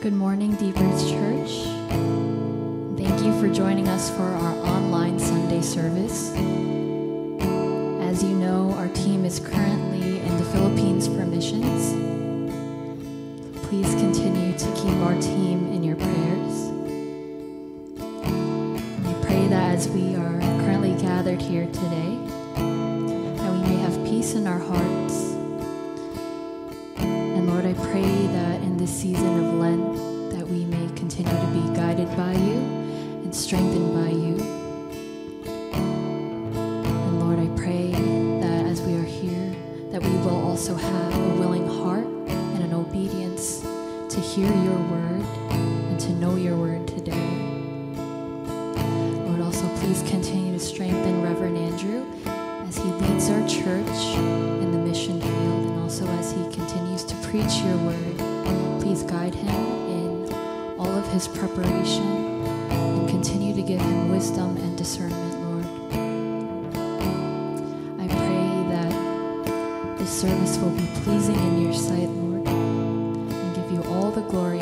Good morning, Deep Roots Church. Thank you for joining us for our online Sunday service. As you know, our team is currently in the Philippines for missions. Please continue to keep our team in your prayers. We pray that as we are currently gathered here today, that we may have peace in our heart service will be pleasing in your sight, Lord. And give you all the glory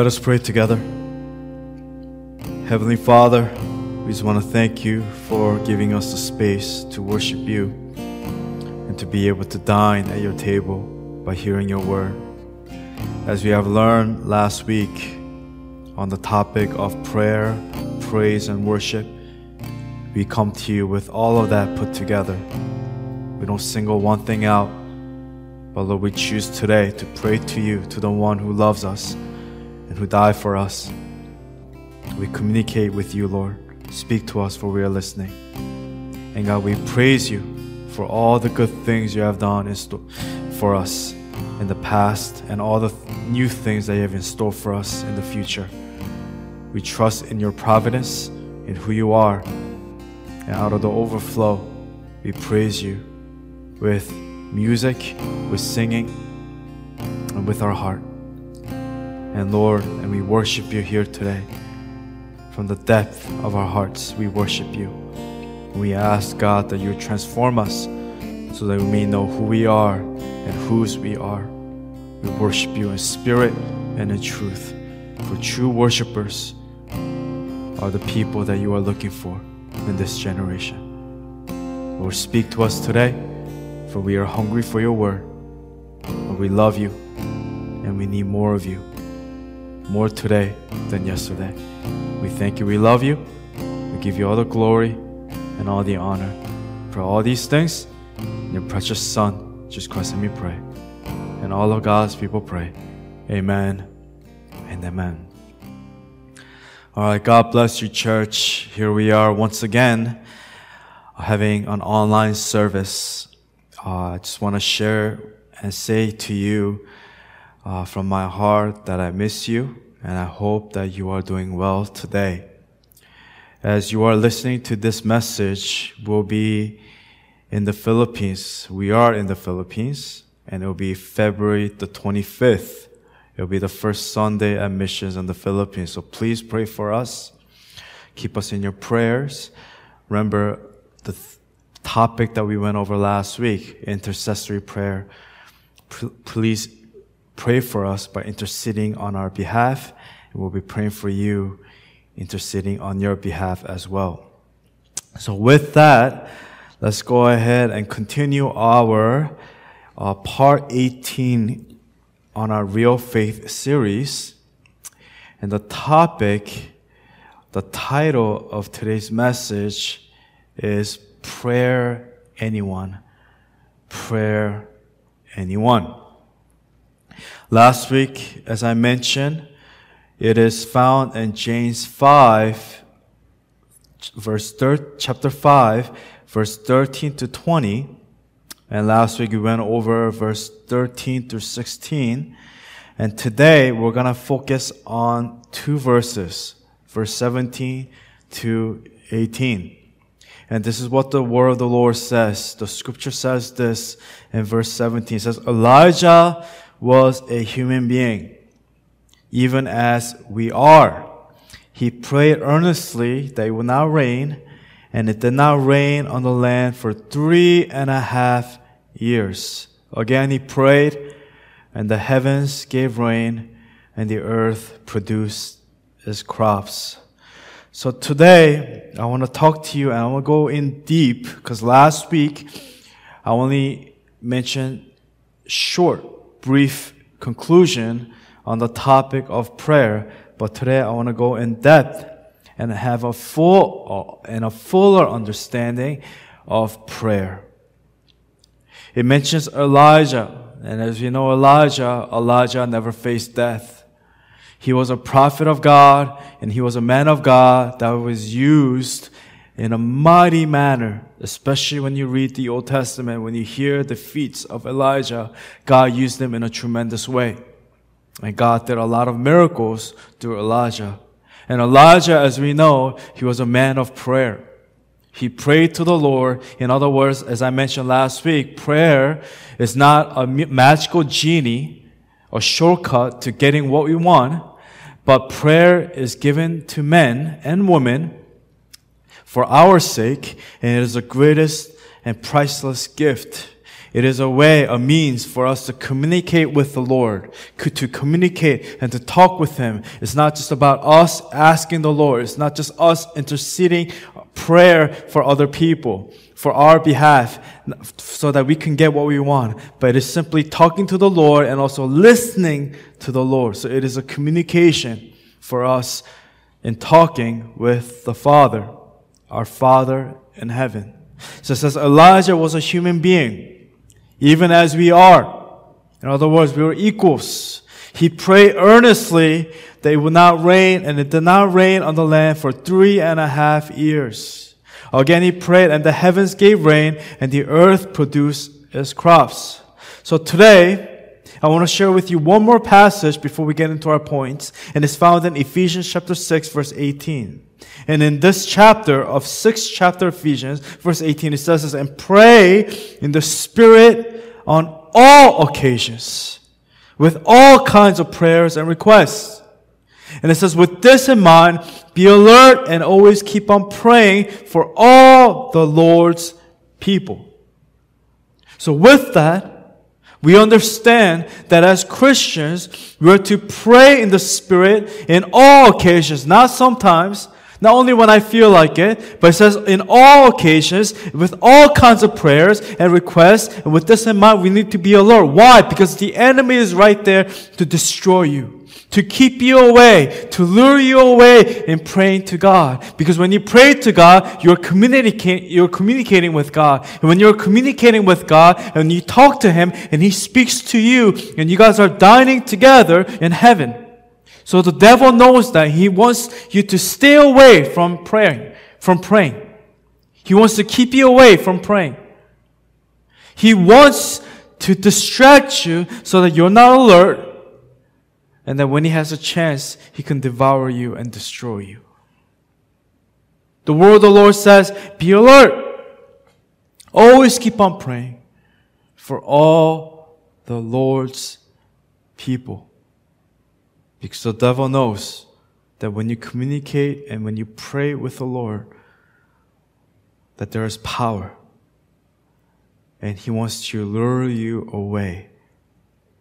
Let us pray together. Heavenly Father, we just want to thank you for giving us the space to worship you and to be able to dine at your table by hearing your word. As we have learned last week on the topic of prayer, praise, and worship, we come to you with all of that put together. We don't single one thing out, but Lord, we choose today to pray to you, to the one who loves us and who died for us. We communicate with you, Lord. Speak to us, for we are listening. And God, we praise you for all the good things you have done in for us in the past and all the new things that you have in store for us in the future. We trust in your providence, in who you are, and out of the overflow, we praise you with music, with singing, and with our heart. And Lord, and we worship you here today. From the depth of our hearts, we worship you. We ask, God, that you transform us so that we may know who we are and whose we are. We worship you in spirit and in truth. For true worshipers are the people that you are looking for in this generation. Lord, speak to us today, for we are hungry for your word. Lord, we love you and we need more of you. More today than yesterday. We thank you. We love you. We give you all the glory and all the honor. For all these things, in your precious Son, Jesus Christ, and we pray. And all of God's people pray. Amen and amen. All right, God bless you, church. Here we are once again having an online service. Uh, I just want to share and say to you uh, from my heart that I miss you and I hope that you are doing well today. As you are listening to this message, we'll be in the Philippines. We are in the Philippines and it will be February the 25th. It'll be the first Sunday at missions in the Philippines. So please pray for us. Keep us in your prayers. Remember the th- topic that we went over last week, intercessory prayer. P- please pray for us by interceding on our behalf. And we'll be praying for you, interceding on your behalf as well. So with that, let's go ahead and continue our uh, part 18 on our Real Faith series. And the topic, the title of today's message is Prayer Anyone. Prayer Anyone. Last week, as I mentioned, it is found in James 5, verse thir- chapter 5, verse 13 to 20. And last week we went over verse 13 through 16. And today we're going to focus on two verses, verse 17 to 18. And this is what the word of the Lord says. The scripture says this in verse 17. It says, Elijah was a human being, even as we are. He prayed earnestly that it would not rain, and it did not rain on the land for three and a half years. Again, he prayed, and the heavens gave rain, and the earth produced its crops. So today, I want to talk to you and I want to go in deep because last week I only mentioned short, brief conclusion on the topic of prayer, but today I want to go in depth and have a full uh, and a fuller understanding of prayer. It mentions Elijah, and as you know, Elijah, Elijah never faced death. He was a prophet of God and he was a man of God that was used in a mighty manner, especially when you read the Old Testament, when you hear the feats of Elijah, God used him in a tremendous way. And God did a lot of miracles through Elijah. And Elijah, as we know, he was a man of prayer. He prayed to the Lord. In other words, as I mentioned last week, prayer is not a magical genie, a shortcut to getting what we want. But prayer is given to men and women for our sake, and it is the greatest and priceless gift. It is a way, a means for us to communicate with the Lord, to communicate and to talk with Him. It's not just about us asking the Lord. It's not just us interceding uh, prayer for other people, for our behalf, so that we can get what we want. But it is simply talking to the Lord and also listening to the Lord. So it is a communication for us in talking with the Father, our Father in heaven. So says Elijah was a human being, even as we are. In other words, we were equals. He prayed earnestly that it would not rain, and it did not rain on the land for three and a half years. Again, he prayed, and the heavens gave rain, and the earth produced its crops. So today, I want to share with you one more passage before we get into our points, and it's found in Ephesians chapter 6, verse 18. And in this chapter of 6th chapter Ephesians, verse 18, it says this, and pray in the Spirit on all occasions, with all kinds of prayers and requests. And it says, with this in mind, be alert and always keep on praying for all the Lord's people. So with that, we understand that as Christians, we are to pray in the Spirit in all occasions, not sometimes, not only when I feel like it, but it says in all occasions, with all kinds of prayers and requests, and with this in mind, we need to be alert. Why? Because the enemy is right there to destroy you to keep you away, to lure you away in praying to God. Because when you pray to God, you're communicating, you're communicating with God. And when you're communicating with God and you talk to Him and He speaks to you and you guys are dining together in heaven. So the devil knows that he wants you to stay away from praying, from praying. He wants to keep you away from praying. He wants to distract you so that you're not alert and that when he has a chance, he can devour you and destroy you. The word of the Lord says, be alert. Always keep on praying for all the Lord's people. Because the devil knows that when you communicate and when you pray with the Lord, that there is power. And he wants to lure you away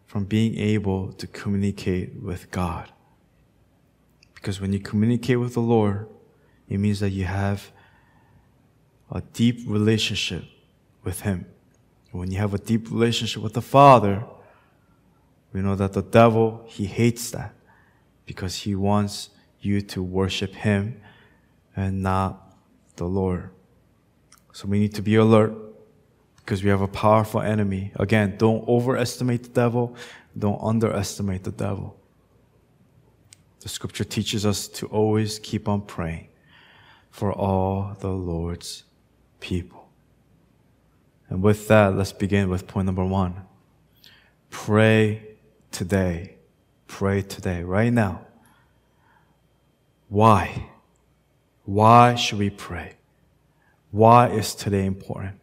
from being able to communicate with God. Because when you communicate with the Lord, it means that you have a deep relationship with Him. When you have a deep relationship with the Father, we know that the devil, he hates that because he wants you to worship him and not the Lord. So we need to be alert because we have a powerful enemy. Again, don't overestimate the devil, don't underestimate the devil. The scripture teaches us to always keep on praying for all the Lord's people. And with that, let's begin with point number one. Pray today. Pray today, right now. Why? Why should we pray? Why is today important?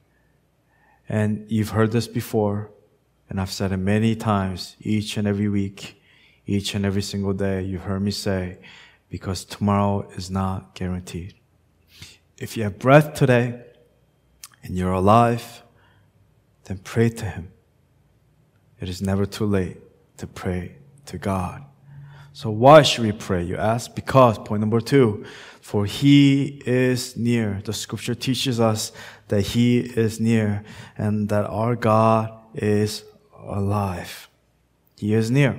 And you've heard this before, and I've said it many times, each and every week, each and every single day. You've heard me say, because tomorrow is not guaranteed. If you have breath today and you're alive, then pray to Him. It is never too late to pray to God. So why should we pray? You ask? Because, point number two, for He is near. The scripture teaches us that He is near and that our God is alive. He is near.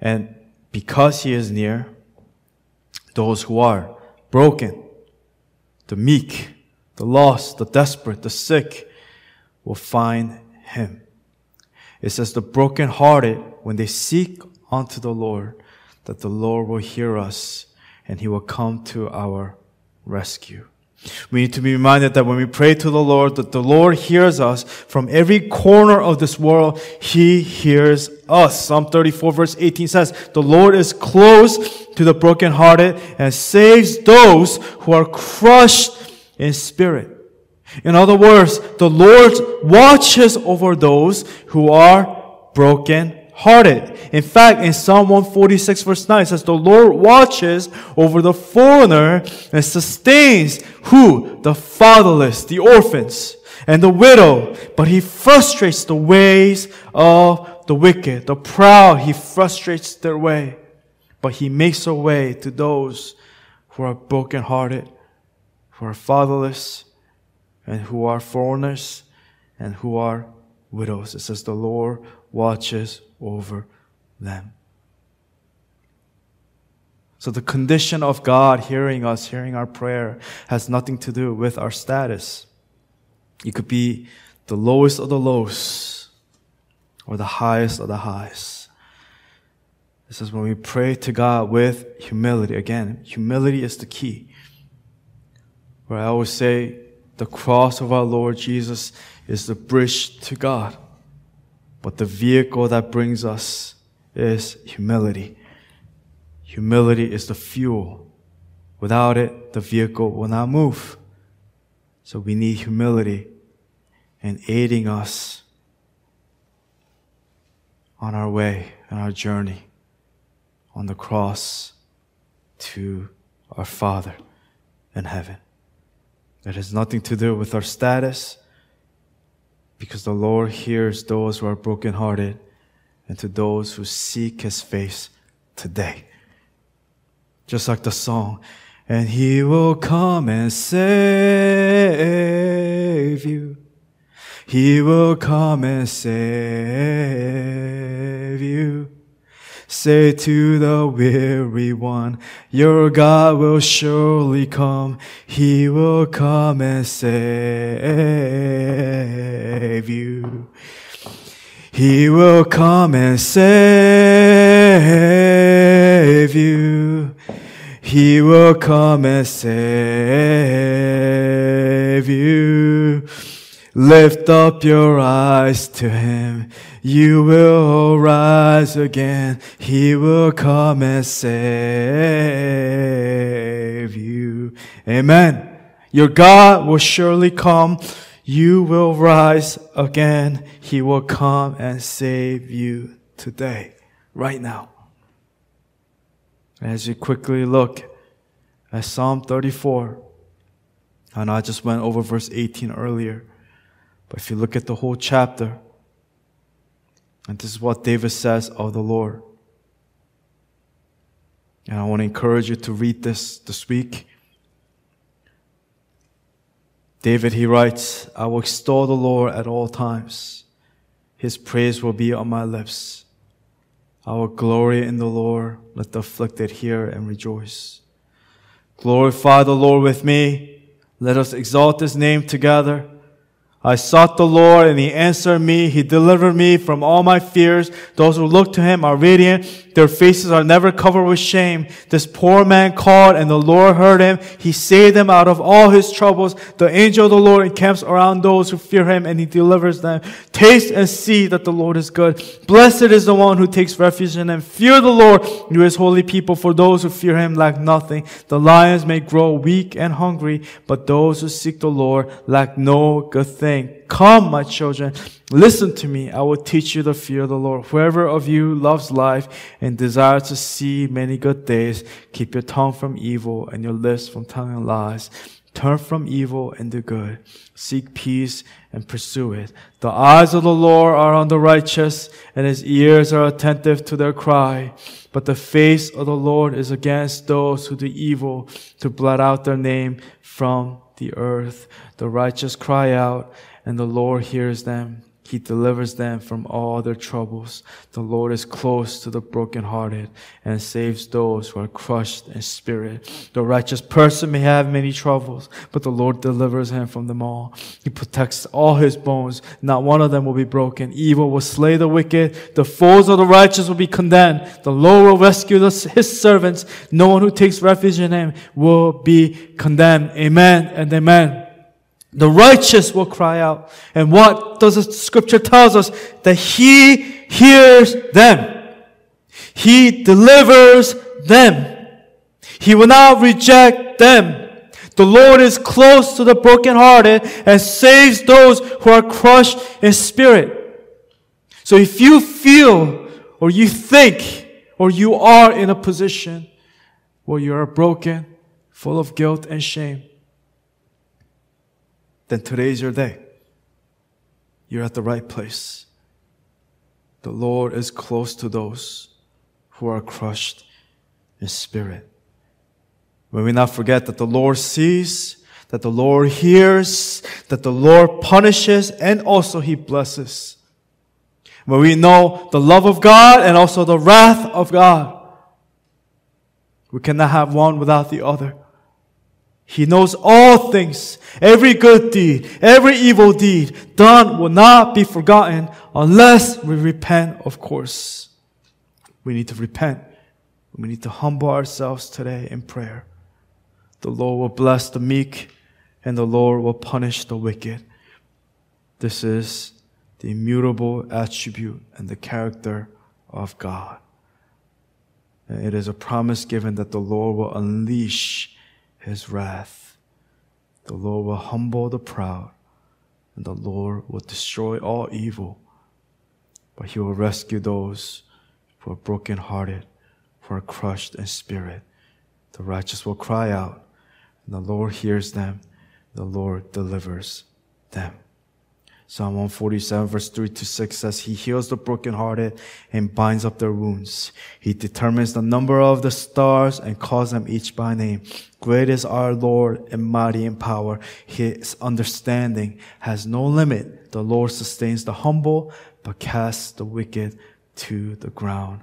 And because He is near, those who are broken, the meek, the lost, the desperate, the sick will find Him. It says the brokenhearted, when they seek unto the Lord, that the Lord will hear us and He will come to our rescue. We need to be reminded that when we pray to the Lord, that the Lord hears us from every corner of this world. He hears us. Psalm 34 verse 18 says, the Lord is close to the brokenhearted and saves those who are crushed in spirit. In other words, the Lord watches over those who are broken hearted. In fact, in Psalm 146 verse 9 it says, The Lord watches over the foreigner and sustains who? The fatherless, the orphans, and the widow. But he frustrates the ways of the wicked. The proud, he frustrates their way. But he makes a way to those who are brokenhearted, who are fatherless, and who are foreigners, and who are widows. It says, The Lord watches over them. So the condition of God hearing us, hearing our prayer, has nothing to do with our status. You could be the lowest of the lowest or the highest of the highest. This is when we pray to God with humility. Again, humility is the key. Where I always say the cross of our Lord Jesus is the bridge to God. But the vehicle that brings us is humility. Humility is the fuel. Without it, the vehicle will not move. So we need humility in aiding us on our way and our journey on the cross to our Father in heaven. It has nothing to do with our status because the Lord hears those who are brokenhearted and to those who seek his face today. Just like the song, and he will come and save you. He will come and save you. Say to the weary one, your God will surely come. He will come and save you. He will come and save you. He will come and save you. Lift up your eyes to him. You will rise again. He will come and save you. Amen. Your God will surely come. You will rise again. He will come and save you today, right now. As you quickly look at Psalm 34, and I just went over verse 18 earlier. But if you look at the whole chapter, and this is what David says of the Lord. And I want to encourage you to read this this week. David, he writes, I will extol the Lord at all times. His praise will be on my lips. I will glory in the Lord. Let the afflicted hear and rejoice. Glorify the Lord with me. Let us exalt his name together. I sought the Lord and he answered me. He delivered me from all my fears. Those who look to him are radiant. Their faces are never covered with shame. This poor man called and the Lord heard him. He saved him out of all his troubles. The angel of the Lord encamps around those who fear him and he delivers them. Taste and see that the Lord is good. Blessed is the one who takes refuge in him. Fear the Lord, you his holy people, for those who fear him lack nothing. The lions may grow weak and hungry, but those who seek the Lord lack no good thing. Come, my children, listen to me. I will teach you the fear of the Lord. Whoever of you loves life and desires to see many good days, keep your tongue from evil and your lips from telling lies. Turn from evil and do good. Seek peace and pursue it. The eyes of the Lord are on the righteous and his ears are attentive to their cry. But the face of the Lord is against those who do evil to blot out their name from the earth. The righteous cry out and the Lord hears them. He delivers them from all their troubles. The Lord is close to the brokenhearted and saves those who are crushed in spirit. The righteous person may have many troubles, but the Lord delivers him from them all. He protects all his bones. Not one of them will be broken. Evil will slay the wicked. The foes of the righteous will be condemned. The Lord will rescue his servants. No one who takes refuge in him will be condemned. Amen and amen. The righteous will cry out. And what does the scripture tells us? That he hears them. He delivers them. He will not reject them. The Lord is close to the brokenhearted and saves those who are crushed in spirit. So if you feel or you think, or you are in a position where you are broken, full of guilt and shame, then today is your day. You're at the right place. The Lord is close to those who are crushed in spirit. May we not forget that the Lord sees, that the Lord hears, that the Lord punishes, and also He blesses. When we know the love of God and also the wrath of God, we cannot have one without the other. He knows all things. Every good deed, every evil deed done will not be forgotten unless we repent, of course. We need to repent. We need to humble ourselves today in prayer. The Lord will bless the meek and the Lord will punish the wicked. This is the immutable attribute and the character of God. And it is a promise given that the Lord will unleash his wrath. The Lord will humble the proud, and the Lord will destroy all evil. But he will rescue those who are brokenhearted, who are crushed in spirit. The righteous will cry out, and the Lord hears them, the Lord delivers them. Psalm 147 verse 3 to 6 says, He heals the brokenhearted and binds up their wounds. He determines the number of the stars and calls them each by name. Great is our Lord and mighty in power. His understanding has no limit. The Lord sustains the humble, but casts the wicked to the ground.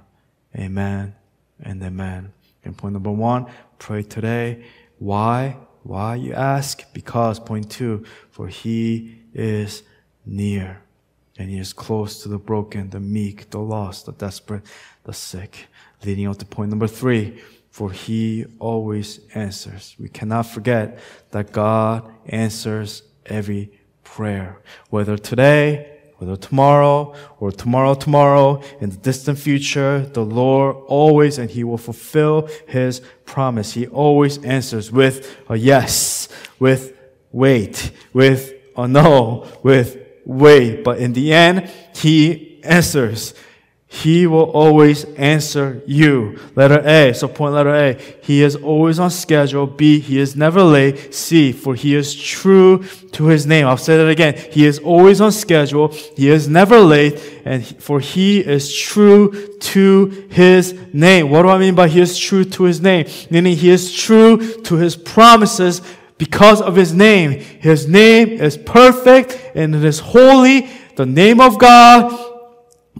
Amen and amen. And point number one, pray today. Why? Why you ask? Because point two, for he is near. And he is close to the broken, the meek, the lost, the desperate, the sick. Leading on to point number three, for he always answers. We cannot forget that God answers every prayer. Whether today, whether tomorrow, or tomorrow, tomorrow, in the distant future, the Lord always, and he will fulfill his promise. He always answers with a yes, with wait, with a no, with wait. But in the end, He answers. He will always answer you. Letter A. So point letter A. He is always on schedule. B. He is never late. C. For he is true to his name. I'll say that again. He is always on schedule. He is never late. And for he is true to his name. What do I mean by he is true to his name? Meaning he is true to his promises because of his name. His name is perfect and it is holy. The name of God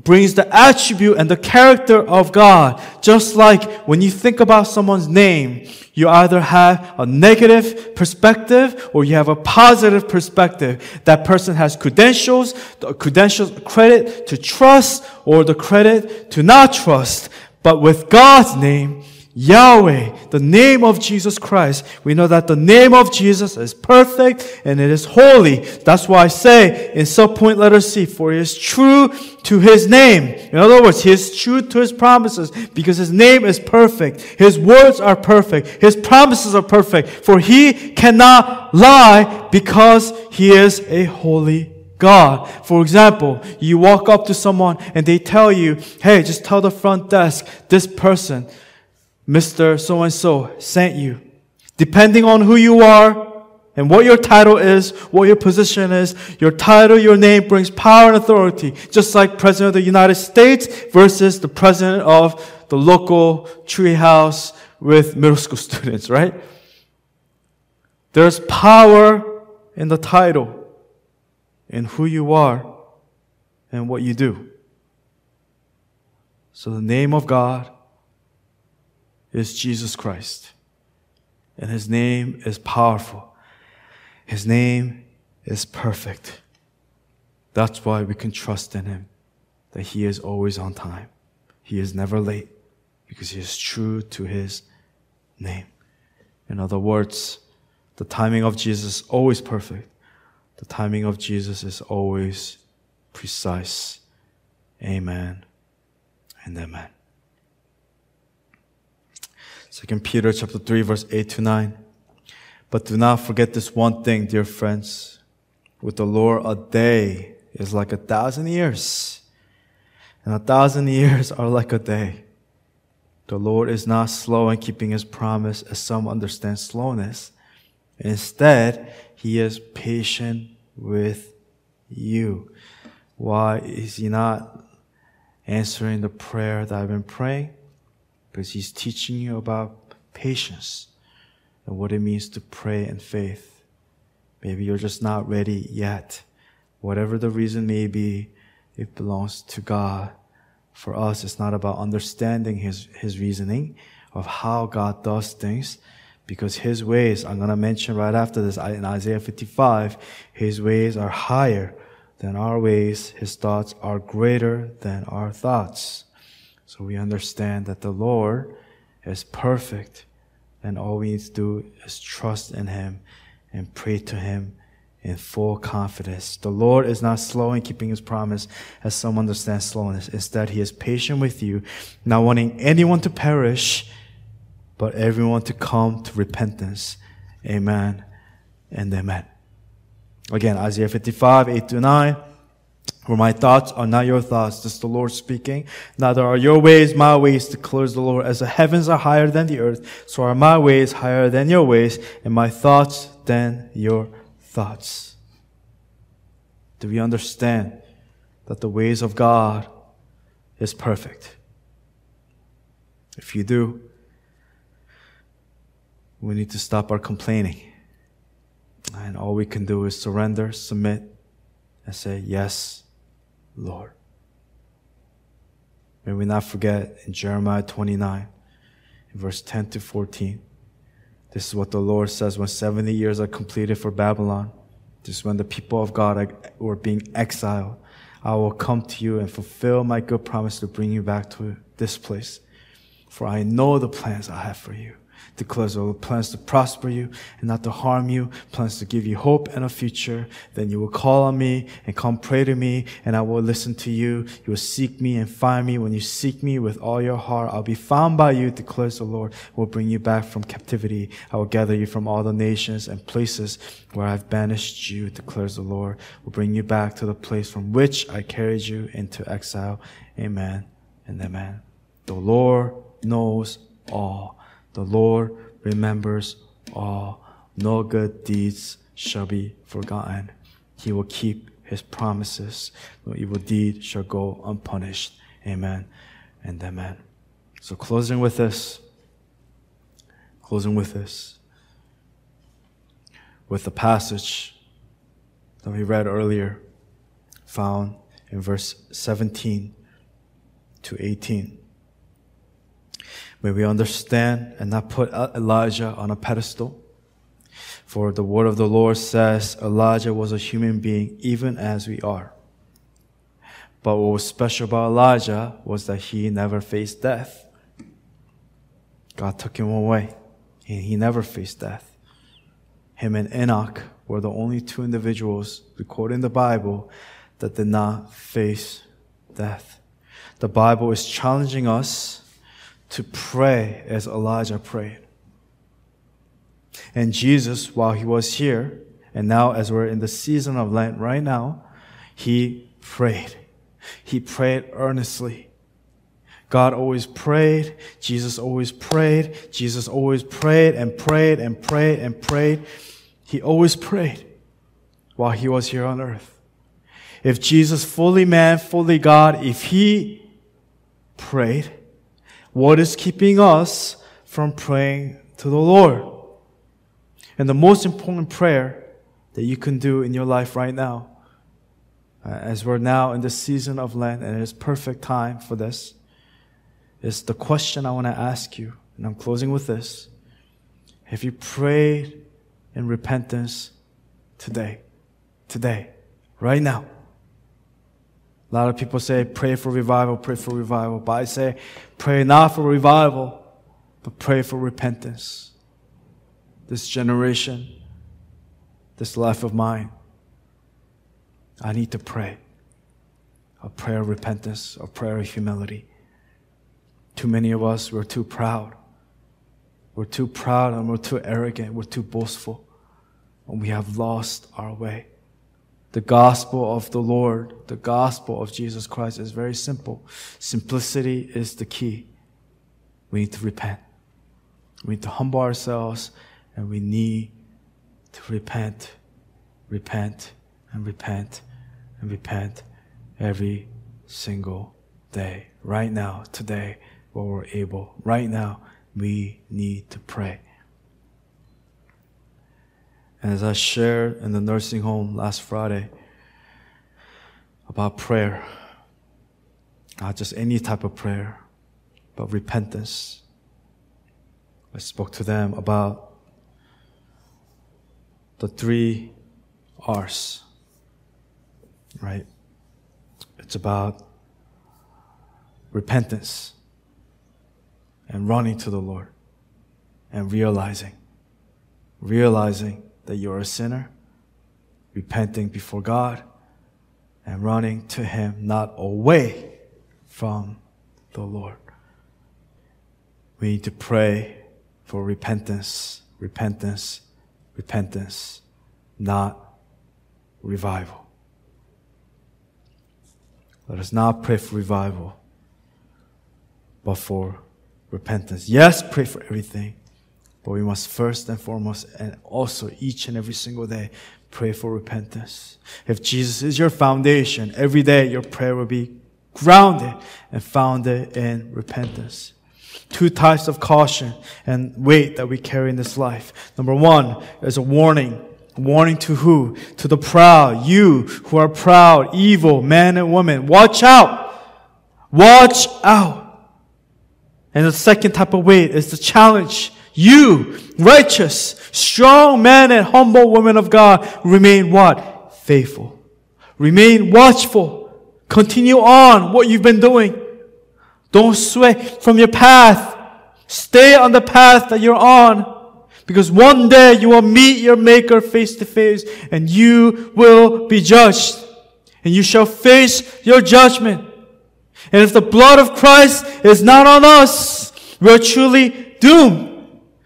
brings the attribute and the character of God. Just like when you think about someone's name, you either have a negative perspective or you have a positive perspective. That person has credentials, the credentials credit to trust or the credit to not trust. But with God's name, Yahweh, the name of Jesus Christ. We know that the name of Jesus is perfect and it is holy. That's why I say in subpoint letter C, for he is true to his name. In other words, he is true to his promises because his name is perfect. His words are perfect. His promises are perfect. For he cannot lie because he is a holy God. For example, you walk up to someone and they tell you, hey, just tell the front desk, this person, Mr. So and so sent you. Depending on who you are and what your title is, what your position is, your title, your name brings power and authority. Just like President of the United States versus the President of the local treehouse with middle school students, right? There's power in the title, in who you are and what you do. So the name of God is Jesus Christ. And his name is powerful. His name is perfect. That's why we can trust in him, that he is always on time. He is never late because he is true to his name. In other words, the timing of Jesus is always perfect. The timing of Jesus is always precise. Amen and amen. Second Peter chapter 3 verse 8 to 9. But do not forget this one thing, dear friends. With the Lord, a day is like a thousand years, and a thousand years are like a day. The Lord is not slow in keeping his promise, as some understand slowness. Instead, he is patient with you. Why is he not answering the prayer that I've been praying? Because he's teaching you about patience and what it means to pray in faith. Maybe you're just not ready yet. Whatever the reason may be, it belongs to God. For us, it's not about understanding His, His reasoning of how God does things, because His ways, I'm going to mention right after this in Isaiah 55, His ways are higher than our ways. His thoughts are greater than our thoughts. So we understand that the Lord is perfect, and all we need to do is trust in Him and pray to Him in full confidence. The Lord is not slow in keeping his promise, as some understand slowness. Instead, he is patient with you, not wanting anyone to perish, but everyone to come to repentance. Amen and amen. Again, Isaiah 55, 8 to 9. For my thoughts are not your thoughts, this is the Lord speaking. Neither are your ways my ways, declares the Lord. As the heavens are higher than the earth, so are my ways higher than your ways, and my thoughts than your thoughts? Do we understand that the ways of God is perfect? If you do, we need to stop our complaining. And all we can do is surrender, submit, and say, Yes, Lord. May we not forget in Jeremiah 29, in verse 10 to 14. This is what the Lord says when 70 years are completed for Babylon. This is when the people of God were being exiled. I will come to you and fulfill my good promise to bring you back to this place. For I know the plans I have for you declares all plans to prosper you and not to harm you, plans to give you hope and a future. Then you will call on me and come pray to me and I will listen to you. You will seek me and find me. When you seek me with all your heart, I'll be found by you, declares the Lord. Will bring you back from captivity. I will gather you from all the nations and places where I've banished you, declares the Lord. Will bring you back to the place from which I carried you into exile. Amen and amen. The Lord knows all. The Lord remembers all. No good deeds shall be forgotten. He will keep his promises. No evil deed shall go unpunished. Amen and amen. So closing with this, closing with this, with the passage that we read earlier, found in verse 17 to 18. May we understand and not put Elijah on a pedestal. For the word of the Lord says Elijah was a human being even as we are. But what was special about Elijah was that he never faced death. God took him away and he never faced death. Him and Enoch were the only two individuals recorded in the Bible that did not face death. The Bible is challenging us to pray as Elijah prayed. And Jesus, while he was here, and now as we're in the season of Lent right now, he prayed. He prayed earnestly. God always prayed. Jesus always prayed. Jesus always prayed and prayed and prayed and prayed. He always prayed while he was here on earth. If Jesus, fully man, fully God, if he prayed, what is keeping us from praying to the Lord? And the most important prayer that you can do in your life right now, uh, as we're now in the season of Lent and it's perfect time for this, is the question I want to ask you. And I'm closing with this. Have you prayed in repentance today? Today, right now. A lot of people say, pray for revival, pray for revival. But I say, pray not for revival, but pray for repentance. This generation, this life of mine, I need to pray. A prayer of repentance, a prayer of humility. Too many of us, we're too proud. We're too proud and we're too arrogant. We're too boastful. And we have lost our way. The gospel of the Lord, the gospel of Jesus Christ is very simple. Simplicity is the key. We need to repent. We need to humble ourselves and we need to repent, repent, and repent, and repent every single day. Right now, today, while we're able. Right now, we need to pray. And as I shared in the nursing home last Friday about prayer, not just any type of prayer, but repentance. I spoke to them about the three R's, right? It's about repentance and running to the Lord and realizing, realizing that you're a sinner, repenting before God, and running to Him, not away from the Lord. We need to pray for repentance, repentance, repentance, not revival. Let us not pray for revival, but for repentance. Yes, pray for everything, but we must first and foremost, and also each and every single day, pray for repentance. If Jesus is your foundation, every day your prayer will be grounded and founded in repentance. Two types of caution and weight that we carry in this life. Number one is a warning. Warning to who? To the proud. You who are proud, evil, men and women. Watch out! Watch out! And the second type of weight is the challenge you, righteous, strong men and humble women of God, remain what? Faithful. Remain watchful. Continue on what you've been doing. Don't sway from your path. Stay on the path that you're on. Because one day you will meet your Maker face to face and you will be judged. And you shall face your judgment. And if the blood of Christ is not on us, we are truly doomed.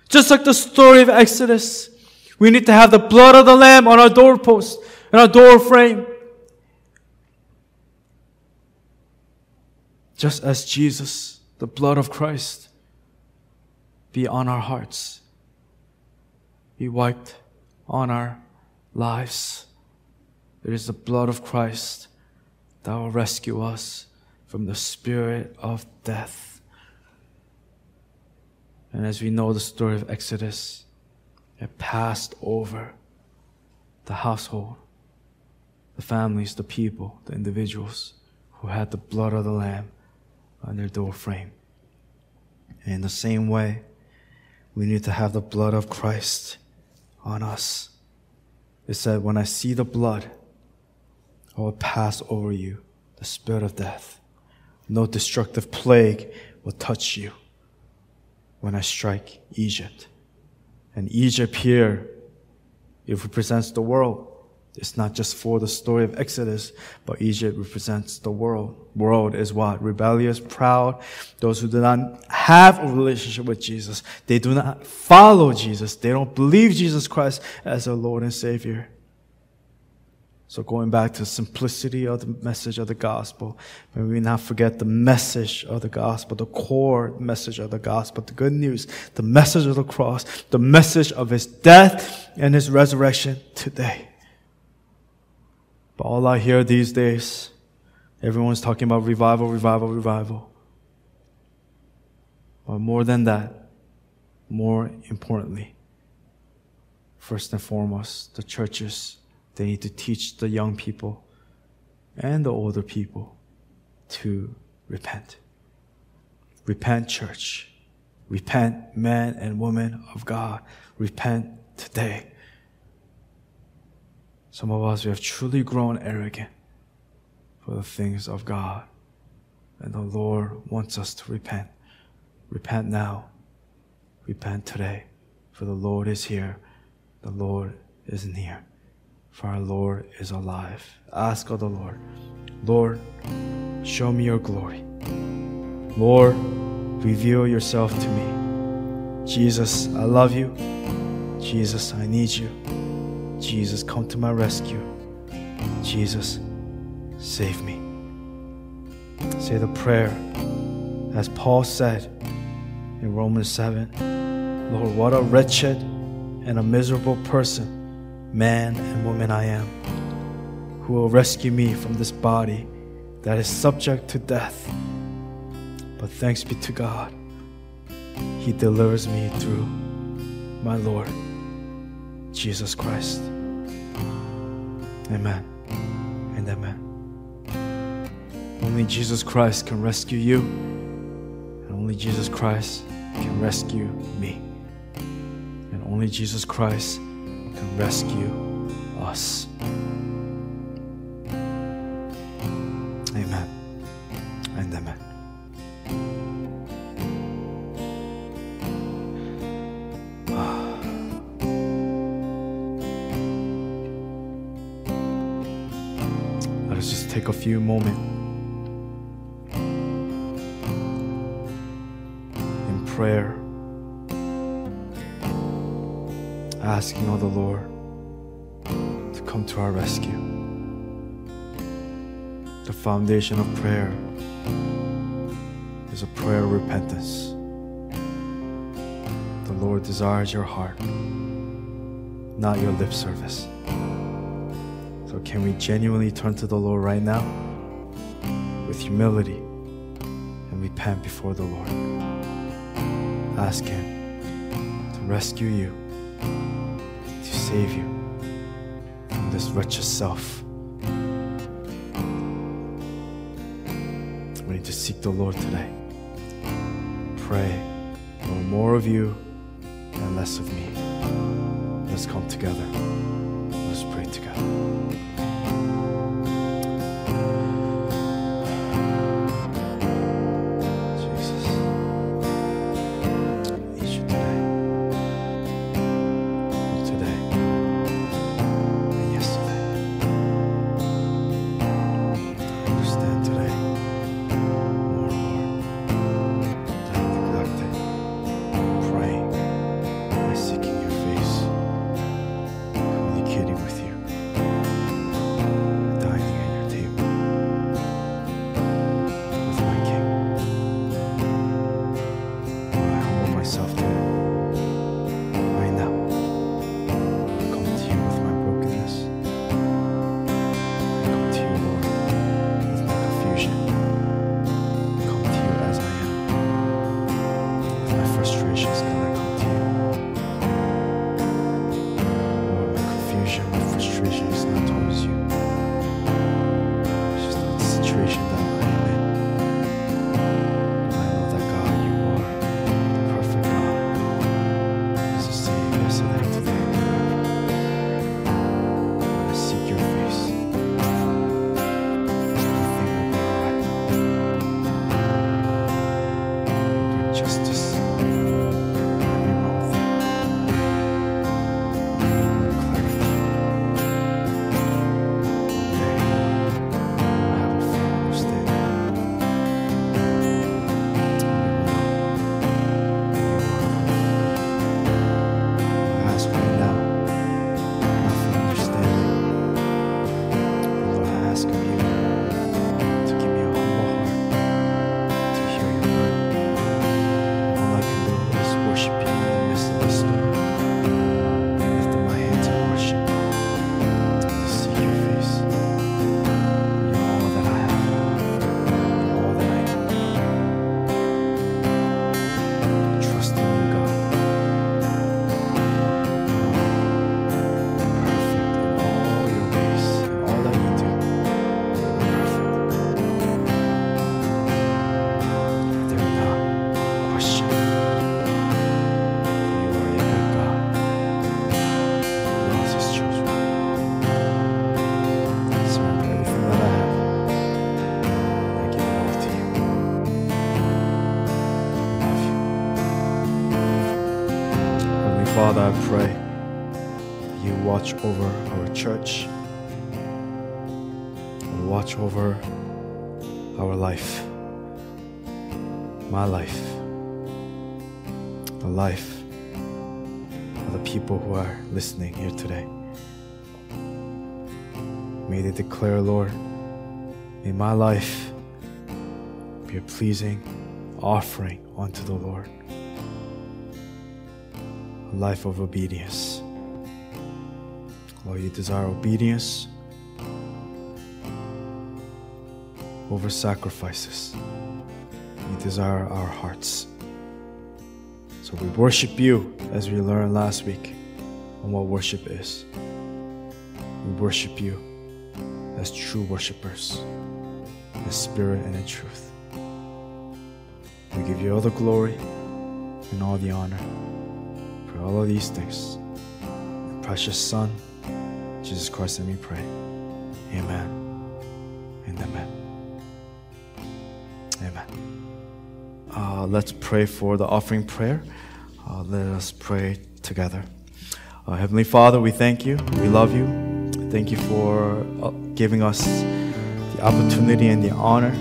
Just like the story of Exodus, we need to have the blood of the Lamb on our doorpost and our door frame. Just as Jesus, the blood of Christ, be on our hearts, be wiped on our lives. It is the blood of Christ that will rescue us from the spirit of death. And as we know the story of Exodus, it passed over the household, the families, the people, the individuals who had the blood of the Lamb on their door frame. And in the same way, we need to have the blood of Christ on us. It said, When I see the blood, I will pass over you the spirit of death. No destructive plague will touch you when I strike Egypt. And Egypt here, it represents the world. It's not just for the story of Exodus, but Egypt represents the world. World is what? Rebellious, proud, those who do not have a relationship with Jesus. They do not follow Jesus. They don't believe Jesus Christ as their Lord and Savior. So going back to the simplicity of the message of the gospel, may we not forget the message of the gospel, the core message of the gospel, the good news, the message of the cross, the message of his death and his resurrection today. But all I hear these days, everyone's talking about revival, revival, revival. But more than that, more importantly, first and foremost, the churches they need to teach the young people and the older people to repent. Repent, church. Repent, men and women of God. Repent today. Some of us, we have truly grown arrogant for the things of God. And the Lord wants us to repent. Repent now. Repent today. For the Lord is here. The Lord is near for our Lord is alive. Ask of the Lord, Lord, show me your glory. Lord, reveal yourself to me. Jesus, I love you. Jesus, I need you. Jesus, come to my rescue. Jesus, save me. Say the prayer as Paul said in Romans 7 Lord, what a wretched and a miserable person, man and woman I am. Who will rescue me from this body that is subject to death? But thanks be to God, He delivers me through my Lord Jesus Christ. Amen and amen. Only Jesus Christ can rescue you, and only Jesus Christ can rescue me. And only Jesus Christ can rescue us. Amen and amen. Ah. Let us just take a few moments in prayer, asking of the Lord to come to our rescue. The foundation of prayer is a prayer of repentance. The Lord desires your heart, not your lip service. So, can we genuinely turn to the Lord right now with humility and repent before the Lord? Ask Him to rescue you, save you from this wretched self. We need to seek the Lord today. Pray, Lord, more of you and less of me. Let's come together. Let's pray together. My church, and watch over our life, my life, the life of the people who are listening here today. May they declare, Lord, may my life be a pleasing offering unto the Lord. A life of obedience. Lord, you desire obedience over sacrifices. You desire our hearts. So we worship you as we learned last week on what worship is. We worship you as true worshippers, in spirit and in truth. We give you all the glory and all the honor for all of these things. In precious Son, Jesus Christ, let me pray. Amen and amen. Amen. Uh, let's pray for the offering prayer. Uh, let us pray together. Uh, Heavenly Father, we thank you. We love you. Thank you for uh, giving us the opportunity and the honor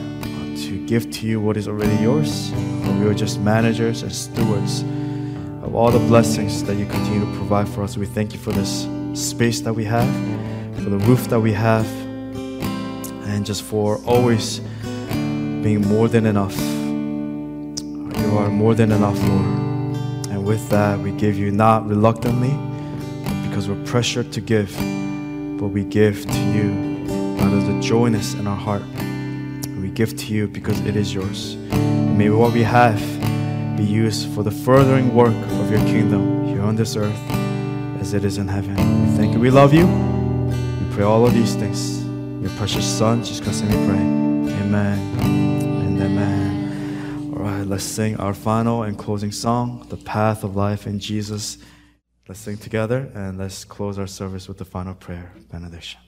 to give to you what is already yours. Uh, we are just managers and stewards of all the blessings that you continue to provide for us. We thank you for this space that we have, for the roof that we have, and just for always being more than enough. You are more than enough, Lord. And with that, we give you not reluctantly, because we're pressured to give, but we give to you out of the joyness in our heart. We give to you because it is yours. May what we have be used for the furthering work of your kingdom here on this earth as it is in heaven. We thank you. We love you. We pray all of these things. Your precious Son, Jesus Christ, we pray. Amen and amen. All right, let's sing our final and closing song, The Path of Life in Jesus. Let's sing together and let's close our service with the final prayer, benediction.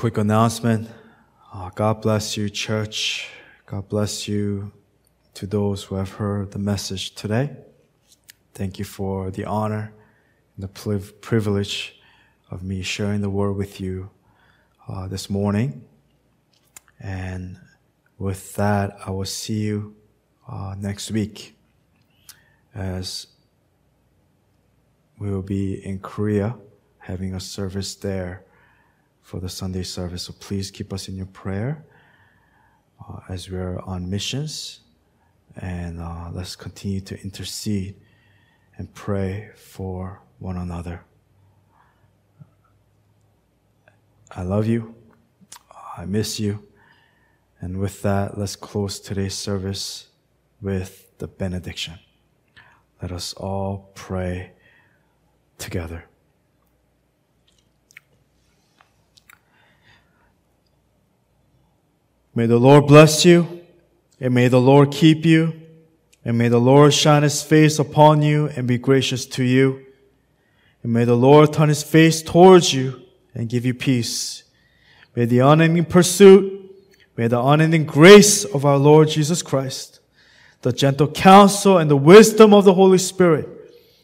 Quick announcement. Uh, God bless you, church. God bless you to those who have heard the message today. Thank you for the honor and the priv- privilege of me sharing the word with you uh, this morning. And with that, I will see you uh, next week as we will be in Korea having a service there for the Sunday service. So please keep us in your prayer uh, as we are on missions. And uh, let's continue to intercede and pray for one another. I love you. I miss you. And with that, let's close today's service with the benediction. Let us all pray together. May the Lord bless you, and may the Lord keep you, and may the Lord shine his face upon you and be gracious to you. And may the Lord turn his face towards you and give you peace. May the unending pursuit, may the unending grace of our Lord Jesus Christ, the gentle counsel and the wisdom of the Holy Spirit,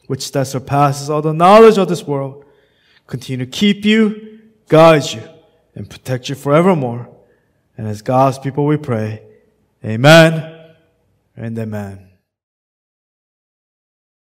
which that surpasses all the knowledge of this world, continue to keep you, guide you, and protect you forevermore. And as God's people we pray, Amen and Amen.